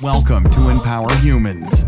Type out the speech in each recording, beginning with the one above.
Welcome to Empower Humans.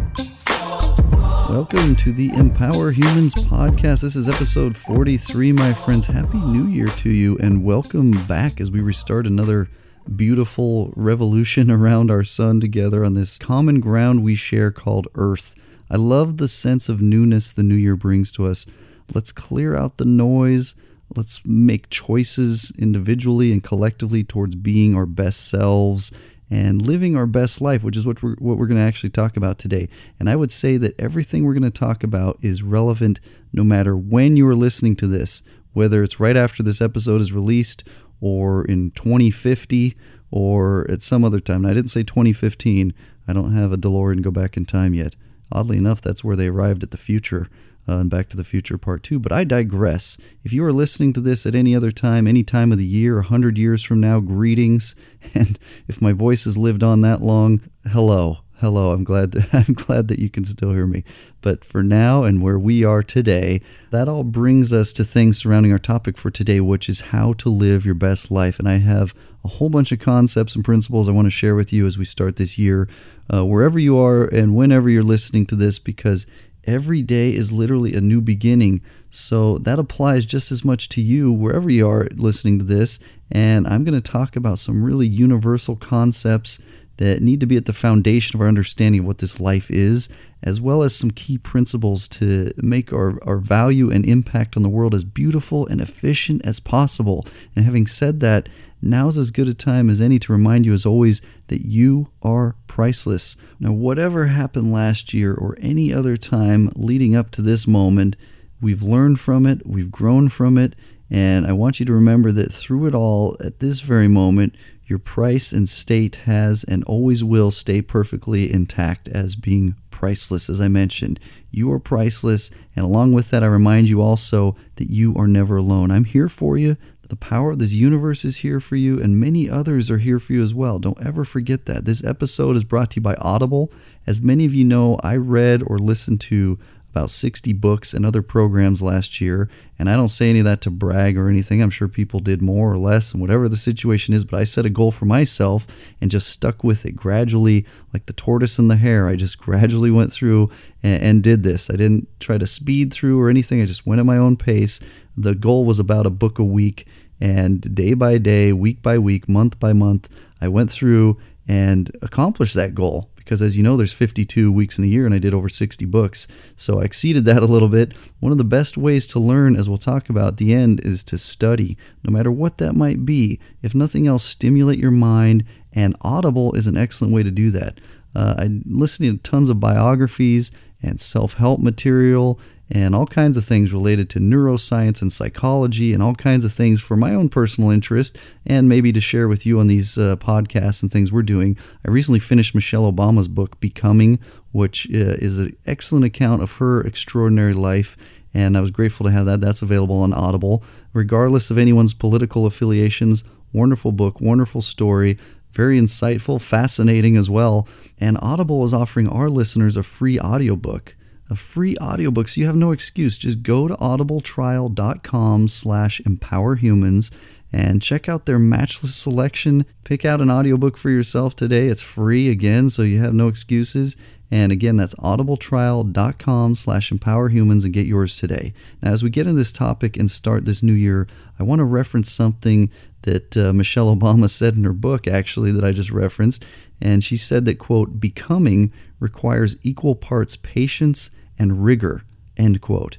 Welcome to the Empower Humans podcast. This is episode 43, my friends. Happy New Year to you, and welcome back as we restart another beautiful revolution around our sun together on this common ground we share called Earth. I love the sense of newness the new year brings to us. Let's clear out the noise. Let's make choices individually and collectively towards being our best selves and living our best life, which is what we're, what we're going to actually talk about today. And I would say that everything we're going to talk about is relevant no matter when you are listening to this, whether it's right after this episode is released or in 2050 or at some other time. And I didn't say 2015. I don't have a DeLorean go back in time yet. Oddly enough, that's where they arrived at the future uh, and Back to the Future Part 2. But I digress. If you are listening to this at any other time, any time of the year, 100 years from now, greetings. And if my voice has lived on that long, hello. Hello, I'm glad that, I'm glad that you can still hear me. But for now and where we are today, that all brings us to things surrounding our topic for today, which is how to live your best life. And I have a whole bunch of concepts and principles I want to share with you as we start this year, uh, wherever you are and whenever you're listening to this, because every day is literally a new beginning. So that applies just as much to you wherever you are listening to this. And I'm going to talk about some really universal concepts that need to be at the foundation of our understanding of what this life is, as well as some key principles to make our, our value and impact on the world as beautiful and efficient as possible. And having said that, now's as good a time as any to remind you, as always, that you are priceless. Now, whatever happened last year or any other time leading up to this moment, we've learned from it, we've grown from it, and I want you to remember that through it all, at this very moment, your price and state has and always will stay perfectly intact as being priceless, as I mentioned. You are priceless, and along with that, I remind you also that you are never alone. I'm here for you. The power of this universe is here for you, and many others are here for you as well. Don't ever forget that. This episode is brought to you by Audible. As many of you know, I read or listened to about 60 books and other programs last year. And I don't say any of that to brag or anything. I'm sure people did more or less and whatever the situation is, but I set a goal for myself and just stuck with it gradually, like the tortoise and the hare. I just gradually went through and, and did this. I didn't try to speed through or anything, I just went at my own pace. The goal was about a book a week. And day by day, week by week, month by month, I went through and accomplished that goal because as you know there's 52 weeks in a year and I did over 60 books. So I exceeded that a little bit. One of the best ways to learn as we'll talk about at the end is to study, no matter what that might be. If nothing else, stimulate your mind and Audible is an excellent way to do that. Uh, I listening to tons of biographies and self-help material and all kinds of things related to neuroscience and psychology and all kinds of things for my own personal interest and maybe to share with you on these uh, podcasts and things we're doing. I recently finished Michelle Obama's book, Becoming, which uh, is an excellent account of her extraordinary life. And I was grateful to have that. That's available on Audible. Regardless of anyone's political affiliations, wonderful book, wonderful story very insightful, fascinating as well. And Audible is offering our listeners a free audiobook a free audiobook so you have no excuse. Just go to audibletrial.com slash empowerhumans and check out their matchless selection. Pick out an audiobook for yourself today. It's free again so you have no excuses and again that's audibletrial.com slash empowerhumans and get yours today. Now as we get into this topic and start this new year i want to reference something that uh, michelle obama said in her book actually that i just referenced. And she said that quote becoming requires equal parts patience and rigor end quote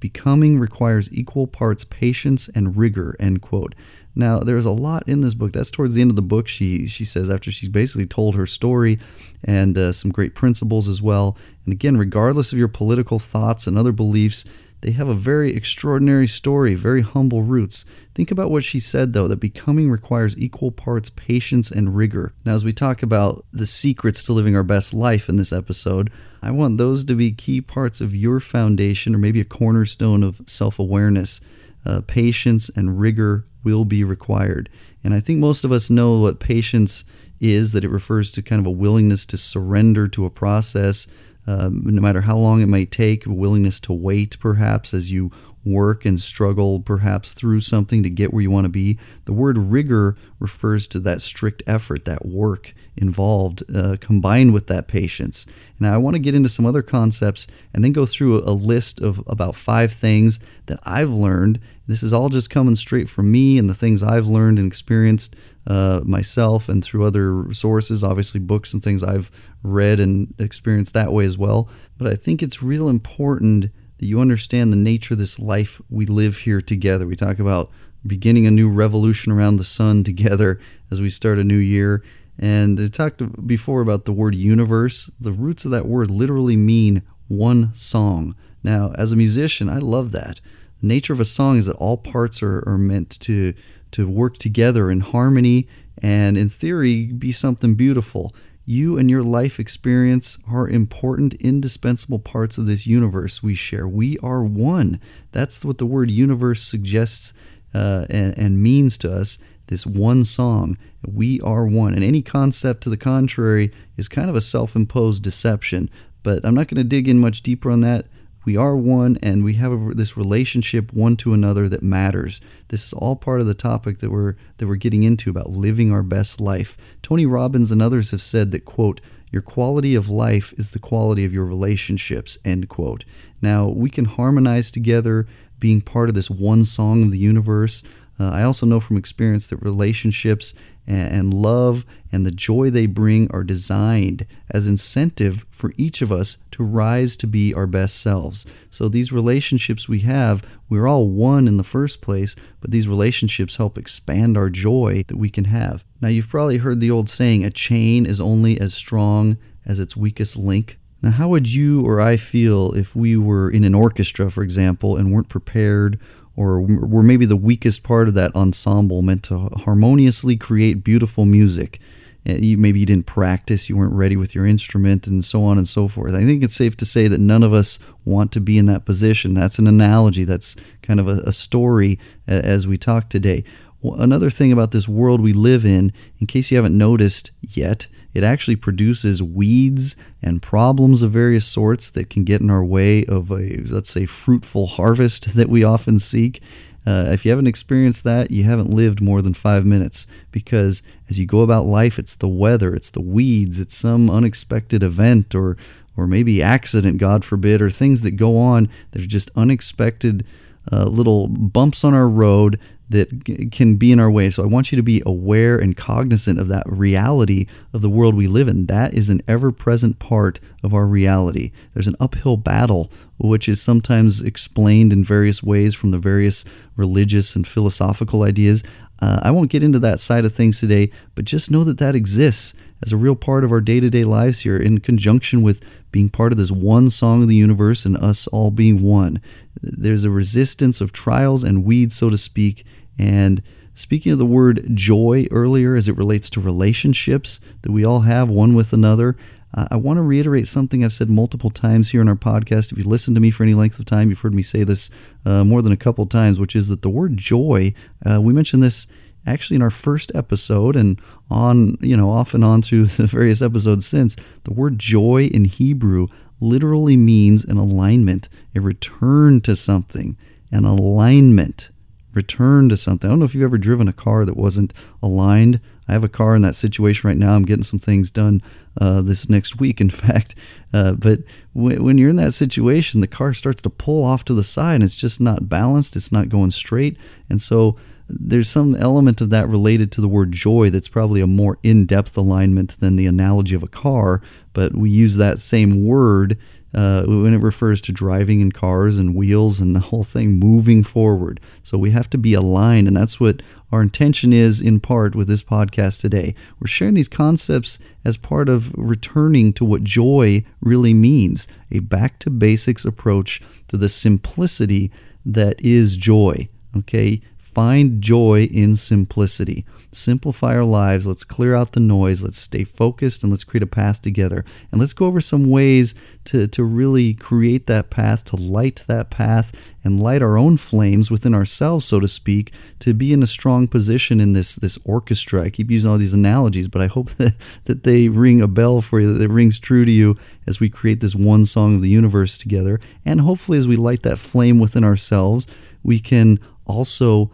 becoming requires equal parts patience and rigor end quote. Now there's a lot in this book. That's towards the end of the book she she says after she's basically told her story and uh, some great principles as well. And again regardless of your political thoughts and other beliefs they have a very extraordinary story, very humble roots. Think about what she said, though, that becoming requires equal parts patience and rigor. Now, as we talk about the secrets to living our best life in this episode, I want those to be key parts of your foundation or maybe a cornerstone of self awareness. Uh, patience and rigor will be required. And I think most of us know what patience is that it refers to kind of a willingness to surrender to a process um, no matter how long it might take, willingness to wait perhaps as you work and struggle perhaps through something to get where you want to be. The word rigor refers to that strict effort, that work involved uh, combined with that patience. Now, I want to get into some other concepts and then go through a, list of about five things that I've learned. This is all just coming straight from me and the things I've learned and experienced uh, myself and through other sources, obviously, books and things I've read and experienced that way as well. But I think it's real important that you understand the nature of this life we live here together. We talk about beginning a new revolution around the sun together as we start a new year. And I talked before about the word universe. The roots of that word literally mean one song. Now, as a musician, I love that. The nature of a song is that all parts are, are meant to, to work together in harmony and, in theory, be something beautiful. You and your life experience are important, indispensable parts of this universe we share. We are one. That's what the word universe suggests uh, and, and means to us this one song. We are one. And any concept to the contrary is kind of a self imposed deception. But I'm not going to dig in much deeper on that. We are one and we have a, this relationship one to another that matters. This is all part of the topic that we're that we're getting into about living our best life. Tony Robbins and others have said that quote, your quality of life is the quality of your relationships, end quote. Now, we can harmonize together being part of this one song of the universe. Uh, I also know from experience that relationships and, and love and the joy they bring are designed as incentive for each of us to rise to be our best selves. So these relationships we have, we're all one in the first place, but these relationships help expand our joy that we can have. Now you've probably heard the old saying, a chain is only as strong as its weakest link. Now, how would you or I feel if we were in an orchestra, for example, and weren't prepared or were maybe the weakest part of that ensemble meant to harmoniously create beautiful music. Eh, maybe you didn't practice, you weren't ready with your instrument, and so on and so forth. I think it's safe to say that none of us want to be in that position. That's an analogy, that's kind of a, a story as we talk today. Another thing about this world we live in, in case you haven't noticed yet, it actually produces weeds and problems of various sorts that can get in our way of a, let's say, fruitful harvest that we often seek. Uh, if you haven't experienced that, you haven't lived more than five minutes because as you go about life, it's the weather, it's the weeds, it's some unexpected event or, or maybe accident, God forbid, or things that go on that are just unexpected uh, little bumps on our road that can be in our way. So I want you to be aware and cognizant of that reality of the world we live in. That is an ever present part of our reality. There's an uphill battle, which is sometimes explained in various ways from the various religious and philosophical ideas. Uh, I won't get into that side of things today, but just know that that exists as a real part of our day to day lives here in conjunction with being part of this one song of the universe and us all being one. There's a resistance of trials and weeds, so to speak, and speaking of the word joy earlier as it relates to relationships that we all have one with another, uh, I want to reiterate something I've said multiple times here in our podcast. If you listen to me for any length of time, you've heard me say this uh, more than a couple times, which is that the word joy, uh, we mentioned this actually in our first episode and on, you know, off and on through the various episodes since. The word joy in Hebrew literally means an alignment, a return to something, an alignment return to something. I don't know if you've ever driven a car that wasn't aligned. I have a car in that situation right now. I'm getting some things done uh, this next week, in fact. Uh, but w- when you're in that situation, the car starts to pull off to the side and it's just not balanced, it's not going straight. And so there's some element of that related to the word joy that's probably a more in depth alignment than the analogy of a car, but we use that same word uh, when it refers to driving in cars and wheels and the whole thing moving forward. So we have to be aligned, and that's what our intention is in part with this podcast today. We're sharing these concepts as part of returning to what joy really means a back to basics approach to the simplicity that is joy. Okay, find joy in simplicity simplify our lives. Let's clear out the noise. Let's stay focused and let's create a path together. And let's go over some ways to, to really create that path, to light that path, and light our own flames within ourselves, so to speak, to be in a strong position in this, this orchestra. I keep using all these analogies, but I hope that, that they ring a bell for you, that it rings true to you as we create this one song of the universe together. And hopefully, as we light that flame within ourselves, we can also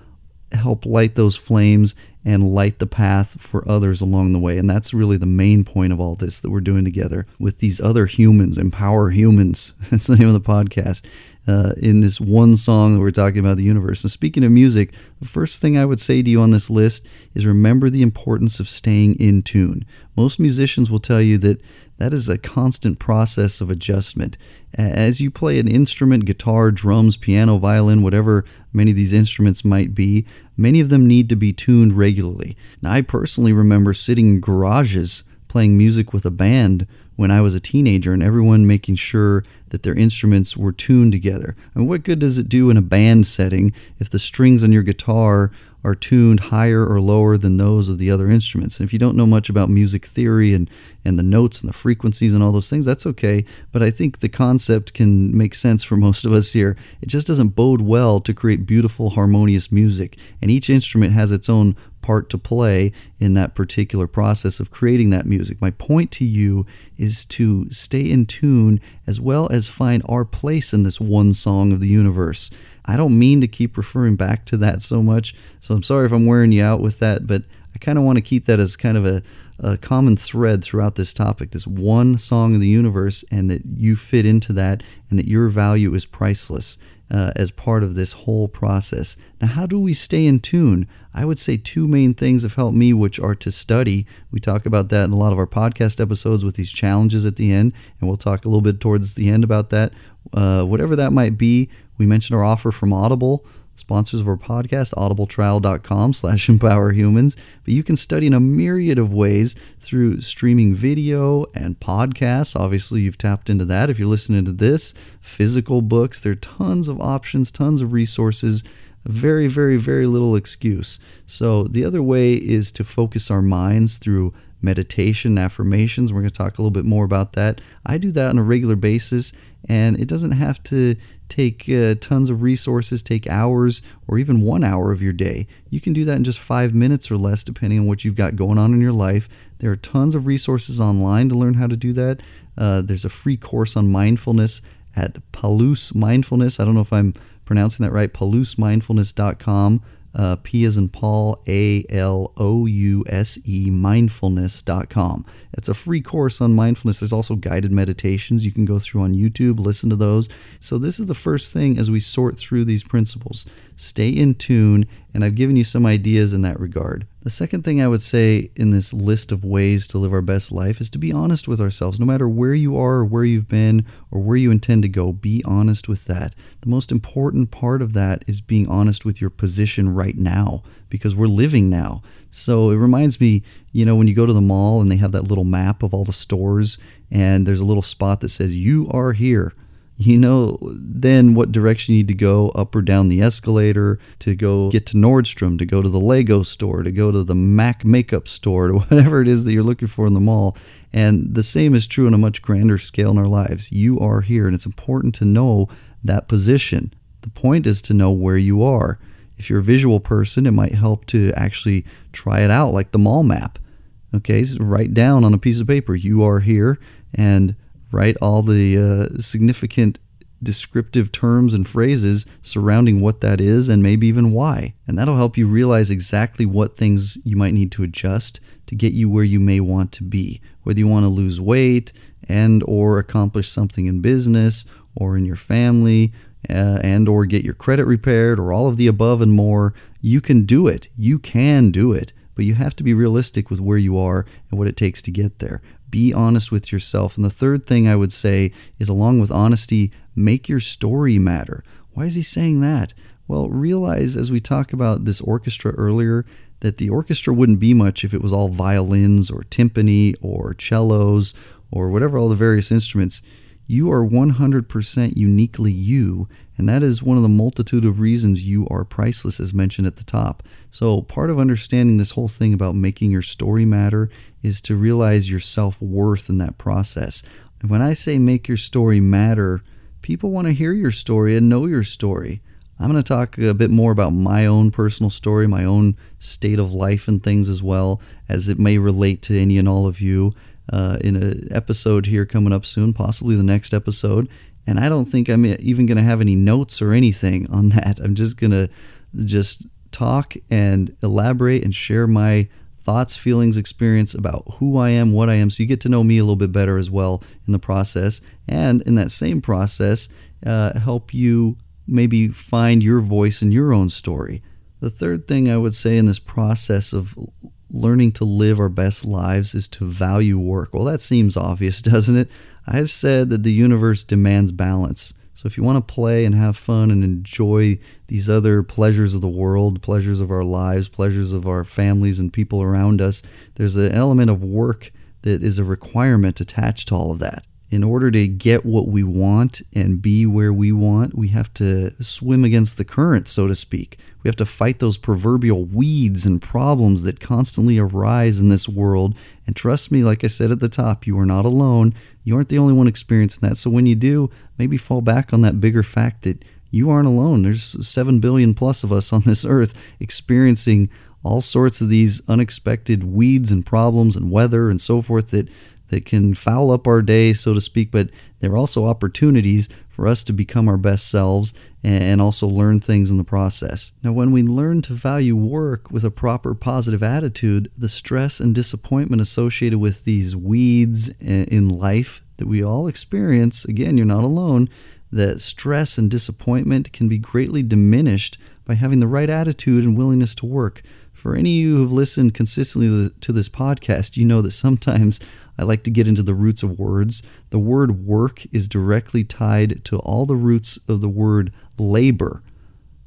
help light those flames and light the path for others along the way. And that's really the main point of all this that we're doing together with these other humans, empower humans. That's the name of the podcast. Uh, in this one song that we're talking about the universe. And speaking of music, the first thing I would say to you on this list is remember the importance of staying in tune. Most musicians will tell you that that is a constant process of adjustment. As you play an instrument, guitar, drums, piano, violin, whatever many of these instruments might be, many of them need to be tuned regularly. Now, I personally remember sitting in garages playing music with a band when I was a teenager and everyone making sure that their instruments were tuned together. And what good does it do in a band setting if the strings on your guitar are tuned higher or lower than those of the other instruments. And if you don't know much about music theory and, and the notes and the frequencies and all those things, that's okay. But I think the concept can make sense for most of us here. It just doesn't bode well to create beautiful, harmonious music. And each instrument has its own part to play in that particular process of creating that music. My point to you is to stay in tune as well as find our place in this one song of the universe. I don't mean to keep referring back to that so much, so I'm sorry if I'm wearing you out with that, but I kind of want to keep that as kind of a, a common thread throughout this topic this one song of the universe, and that you fit into that, and that your value is priceless. Uh, as part of this whole process. Now, how do we stay in tune? I would say two main things have helped me, which are to study. We talk about that in a lot of our podcast episodes with these challenges at the end, and we'll talk a little bit towards the end about that. Uh, whatever that might be, we mentioned our offer from Audible, sponsors of our podcast, audibletrial.com slash empowerhumans. But you can study in a myriad of ways through streaming video and podcasts. Obviously, you've tapped into that. If you're listening to this, physical books, there are tons of options, tons of resources very, very, very little excuse. So, the other way is to focus our minds through meditation, affirmations. We're going to talk a little bit more about that. I do that on a regular basis, and it doesn't have to take uh, tons of resources, take hours, or even one hour of your day. You can do that in just five minutes or less, depending on what you've got going on in your life. There are tons of resources online to learn how to do that. Uh, there's a free course on mindfulness at Palouse Mindfulness. I don't know if I'm pronouncing that right. PalouseMindfulness.com uh, P as in Paul, A L O U S E, mindfulness.com. It's a free course on mindfulness. There's also guided meditations you can go through on YouTube, listen to those. So, this is the first thing as we sort through these principles. Stay in tune, and I've given you some ideas in that regard. The second thing I would say in this list of ways to live our best life is to be honest with ourselves. No matter where you are or where you've been or where you intend to go, be honest with that. The most important part of that is being honest with your position right now because we're living now. So it reminds me, you know, when you go to the mall and they have that little map of all the stores and there's a little spot that says, You are here you know then what direction you need to go up or down the escalator to go get to Nordstrom, to go to the Lego store, to go to the Mac makeup store, to whatever it is that you're looking for in the mall. And the same is true on a much grander scale in our lives. You are here, and it's important to know that position. The point is to know where you are. If you're a visual person, it might help to actually try it out, like the mall map. Okay, so write down on a piece of paper, you are here, and write all the uh, significant descriptive terms and phrases surrounding what that is and maybe even why. And that'll help you realize exactly what things you might need to adjust to get you where you may want to be. Whether you want to lose weight and or accomplish something in business or in your family uh, and or get your credit repaired or all of the above and more, you can do it. You can do it. But you have to be realistic with where you are and what it takes to get there. Be honest with yourself. And the third thing I would say is, along with honesty, make your story matter. Why is he saying that? Well, realize as we talk about this orchestra earlier, that the orchestra wouldn't be much if it was all violins or timpani or cellos or whatever all the various instruments. You are 100% uniquely you, and that is one of the multitude of reasons you are priceless, as mentioned at the top. So, part of understanding this whole thing about making your story matter is to realize your self worth in that process. And when I say make your story matter, people want to hear your story and know your story. I'm going to talk a bit more about my own personal story, my own state of life, and things as well, as it may relate to any and all of you uh, in an episode here coming up soon, possibly the next episode. And I don't think I'm even going to have any notes or anything on that. I'm just going to just talk and elaborate and share my thoughts, feelings, experience about who I am, what I am, so you get to know me a little bit better as well in the process. And in that same process, uh, help you maybe find your voice in your own story. The third thing I would say in this process of learning to live our best lives is to value work. Well, that seems obvious, doesn't it? I said that the universe demands balance. So if you want to play and have fun and enjoy these other pleasures of the world, pleasures of our lives, pleasures of our families and people around us, there's an element of work that is a requirement attached to all of that. In order to get what we want and be where we want, we have to swim against the current, so to speak. We have to fight those proverbial weeds and problems that constantly arise in this world. And trust me, like I said at the top, you are not alone. You aren't the only one experiencing that. So when you do, maybe fall back on that bigger fact that you aren't alone. There's 7 billion plus of us on this earth experiencing all sorts of these unexpected weeds and problems and weather and so forth that that can foul up our day, so to speak, but they're also opportunities for us to become our best selves and also learn things in the process. Now, when we learn to value work with a proper positive attitude, the stress and disappointment associated with these weeds in life that we all experience, again, you're not alone, that stress and disappointment can be greatly diminished by having the right attitude and willingness to work. For any of you who've listened consistently to this podcast, you know that sometimes I like to get into the roots of words. The word work is directly tied to all the roots of the word labor.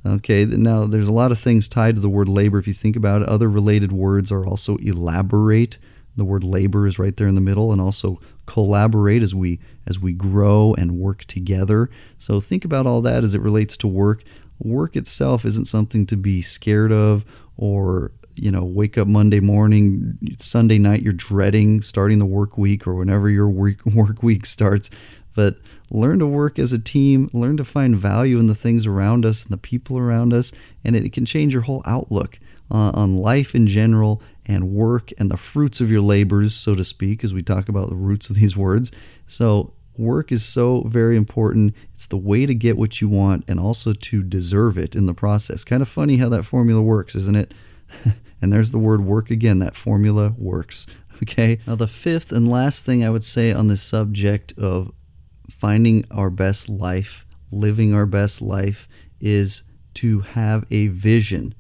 Okay, now there's a lot of things tied to the word labor. If you think about it, other related words are also elaborate. The word labor is right there in the middle, and also collaborate as we as we grow and work together. So think about all that as it relates to work. Work itself isn't something to be scared of or you know, wake up Monday morning, Sunday night, you're dreading starting the work week or whenever your work, work week starts. But learn to work as a team, learn to find value in the things around us and the people around us, and it, it can change your whole outlook uh, on life in general and work and the fruits of your labors, so to speak, as we talk about the roots of these words. So, work is so very important. It's the way to get what you want and also to deserve it in the process. Kind of funny how that formula works, isn't it? And there's the word work again. That formula works. Okay. Now, the fifth and last thing I would say on the subject of finding our best life, living our best life, is to have a vision.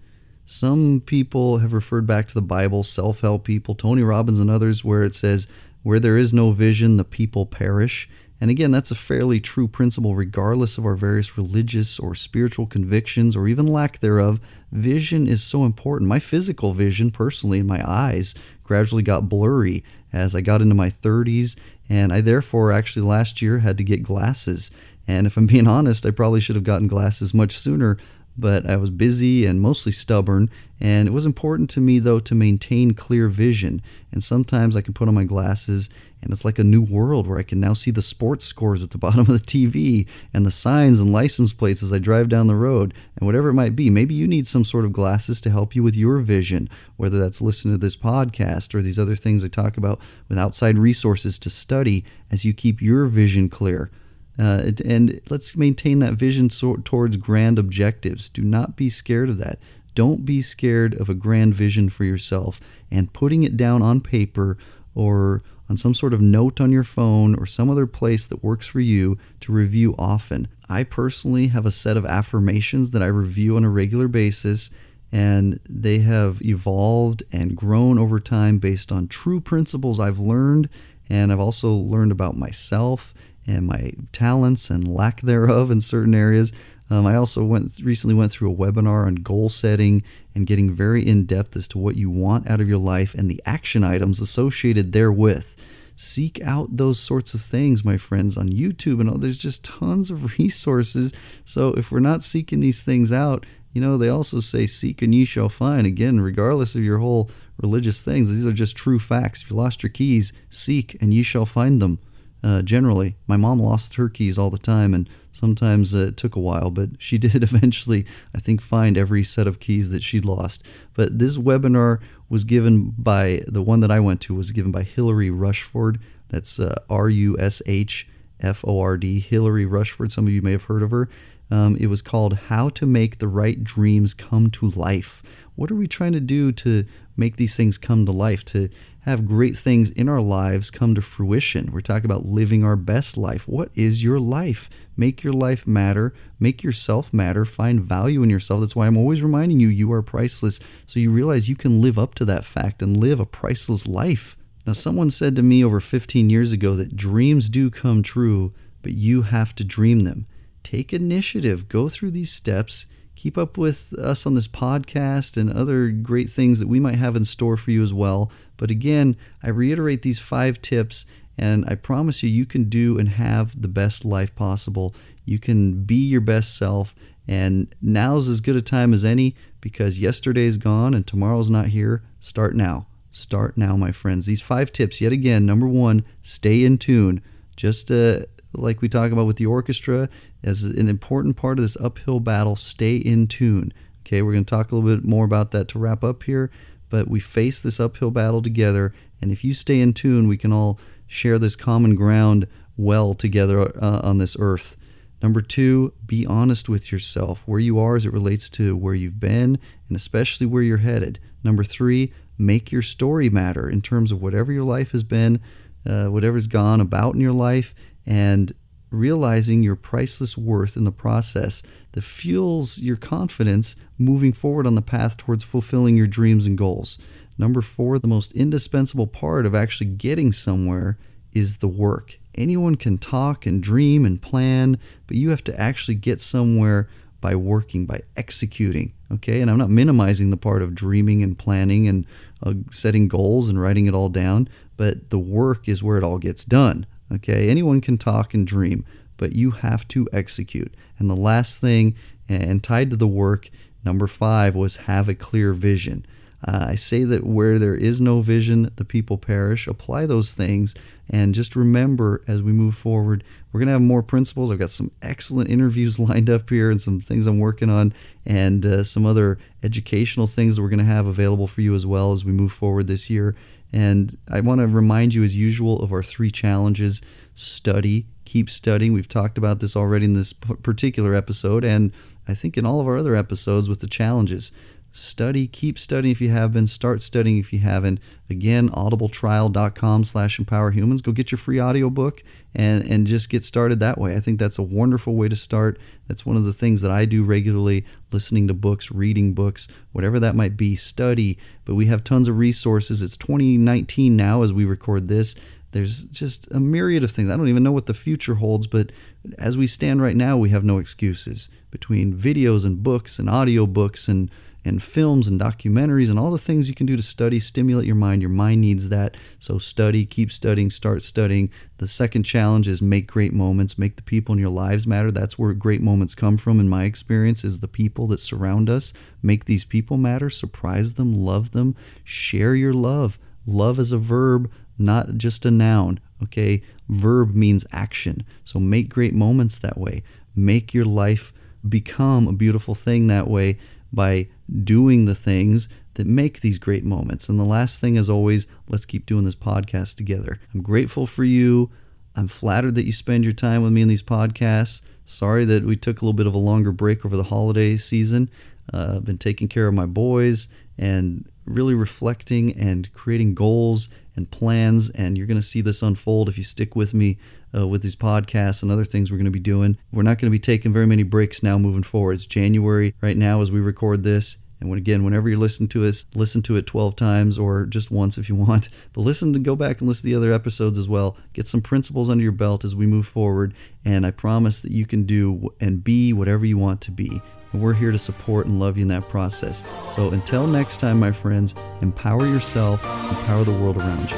Some people have referred back to the Bible, self help people, Tony Robbins and others, where it says, Where there is no vision, the people perish. And again, that's a fairly true principle, regardless of our various religious or spiritual convictions or even lack thereof. Vision is so important. My physical vision, personally, in my eyes, gradually got blurry as I got into my 30s, and I therefore actually last year had to get glasses. And if I'm being honest, I probably should have gotten glasses much sooner but I was busy and mostly stubborn. And it was important to me, though, to maintain clear vision. And sometimes I can put on my glasses, and it's like a new world where I can now see the sports scores at the bottom of the TV and the signs and license plates as I drive down the road, and whatever it might be. Maybe you need some sort of glasses to help you with your vision, whether that's listening to this podcast or these other things I talk about with outside resources to study as you keep your vision clear. Uh, and let's maintain that vision so- towards grand objectives. Do not be scared of that. Don't be scared of a grand vision for yourself and putting it down on paper or on some sort of note on your phone or some other place that works for you to review often. I personally have a set of affirmations that I review on a regular basis, and they have evolved and grown over time based on true principles I've learned, and I've also learned about myself and my talents and lack thereof in certain areas. Um, I also went recently went through a webinar on goal setting and getting very in depth as to what you want out of your life and the action items associated therewith. Seek out those sorts of things, my friends, on YouTube and all. There's just tons of resources. So if we're not seeking these things out, you know, they also say, "Seek and ye shall find." Again, regardless of your whole religious things, these are just true facts. If you lost your keys, seek and ye shall find them uh, generally. My mom lost her keys all the time, and sometimes uh, it took a while, but she did eventually, I think, find every set of keys that she'd lost. But this webinar was given by the one that I went to was given by Hilary Rushford. That's uh, R U S H F O R D, Hilary Rushford. Some of you may have heard of her. Um, it was called How to Make the Right Dreams Come to Life. What are we trying to do to make these things come to life, to have great things in our lives come to fruition? We're talking about living our best life. What is your life? Make your life matter, make yourself matter, find value in yourself. That's why I'm always reminding you you are priceless. So you realize you can live up to that fact and live a priceless life. Now, someone said to me over 15 years ago that dreams do come true, but you have to dream them. Take initiative, go through these steps, keep up with us on this podcast and other great things that we might have in store for you as well. But again, I reiterate these five tips, and I promise you, you can do and have the best life possible. You can be your best self, and now's as good a time as any because yesterday's gone and tomorrow's not here. Start now. Start now, my friends. These five tips, yet again, number one, stay in tune. Just uh, like we talk about with the orchestra, as an important part of this uphill battle, stay in tune. Okay, we're going to talk a little bit more about that to wrap up here, but we face this uphill battle together, and if you stay in tune, we can all share this common ground well together uh, on this earth. Number two, be honest with yourself, where you are as it relates to where you've been, and especially where you're headed. Number three, make your story matter in terms of whatever your life has been, uh, whatever's gone about in your life, and realizing your priceless worth in the process that fuels your confidence moving forward on the path towards fulfilling your dreams and goals. Number four, the most indispensable part of actually getting somewhere is the work. Anyone can talk and dream and plan, but you have to actually get somewhere by working, by executing. Okay, and I'm not minimizing the part of dreaming and planning and uh, setting goals and writing it all down, but the work is where it all gets done. Okay, anyone can talk and dream, but you have to execute. And the last thing, and tied to the work, number five was have a clear vision. Uh, I say that where there is no vision, the people perish. Apply those things and just remember as we move forward, we're going to have more principles. I've got some excellent interviews lined up here and some things I'm working on, and uh, some other educational things that we're going to have available for you as well as we move forward this year. And I want to remind you, as usual, of our three challenges study, keep studying. We've talked about this already in this particular episode, and I think in all of our other episodes with the challenges study. Keep studying if you have been. Start studying if you haven't. Again audibletrial.com slash empower humans go get your free audiobook and and just get started that way. I think that's a wonderful way to start. That's one of the things that i do regularly listening to books reading books whatever that might be study. But we have tons of resources. It's 2019 now as we record this. There's just a myriad of things. I don't even know what the future holds, but as we stand right now, we have no excuses. Between videos and books and audiobooks and and films and documentaries and all the things you can do to study, stimulate your mind. Your mind needs that. So study, keep studying, start studying. The second challenge is make great moments, make the people in your lives matter. That's where great moments come from in my experience is the people that surround us. Make these people matter, surprise them, love them, share your love. Love is a verb, not just a noun. Okay? Verb means action. So make great moments that way. Make your life become a beautiful thing that way by doing the things that make these great moments. And the last thing, as always, let's keep doing this podcast together. I'm grateful for you. I'm flattered that you spend your time with me in these podcasts. Sorry that we took a little bit of a longer break over the holiday season. Uh, I've been taking care of my boys and really reflecting and creating goals and plans. And you're going to see this unfold if you stick with me uh, with these podcasts and other things we're going to be doing. We're not going to be taking very many breaks now moving forward. It's January right now as we record this. And when, again, whenever you listen to us, listen to it 12 times or just once if you want. But listen to go back and listen to the other episodes as well. Get some principles under your belt as we move forward. And I promise that you can do and be whatever you want to be. And we're here to support and love you in that process. So until next time, my friends, empower yourself, empower the world around you.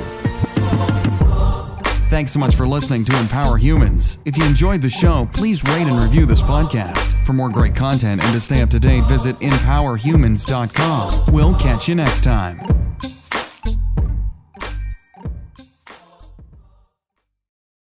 Thanks so much for listening to Empower Humans. If you enjoyed the show, please rate and review this podcast. For more great content and to stay up to date, visit empowerhumans.com. We'll catch you next time.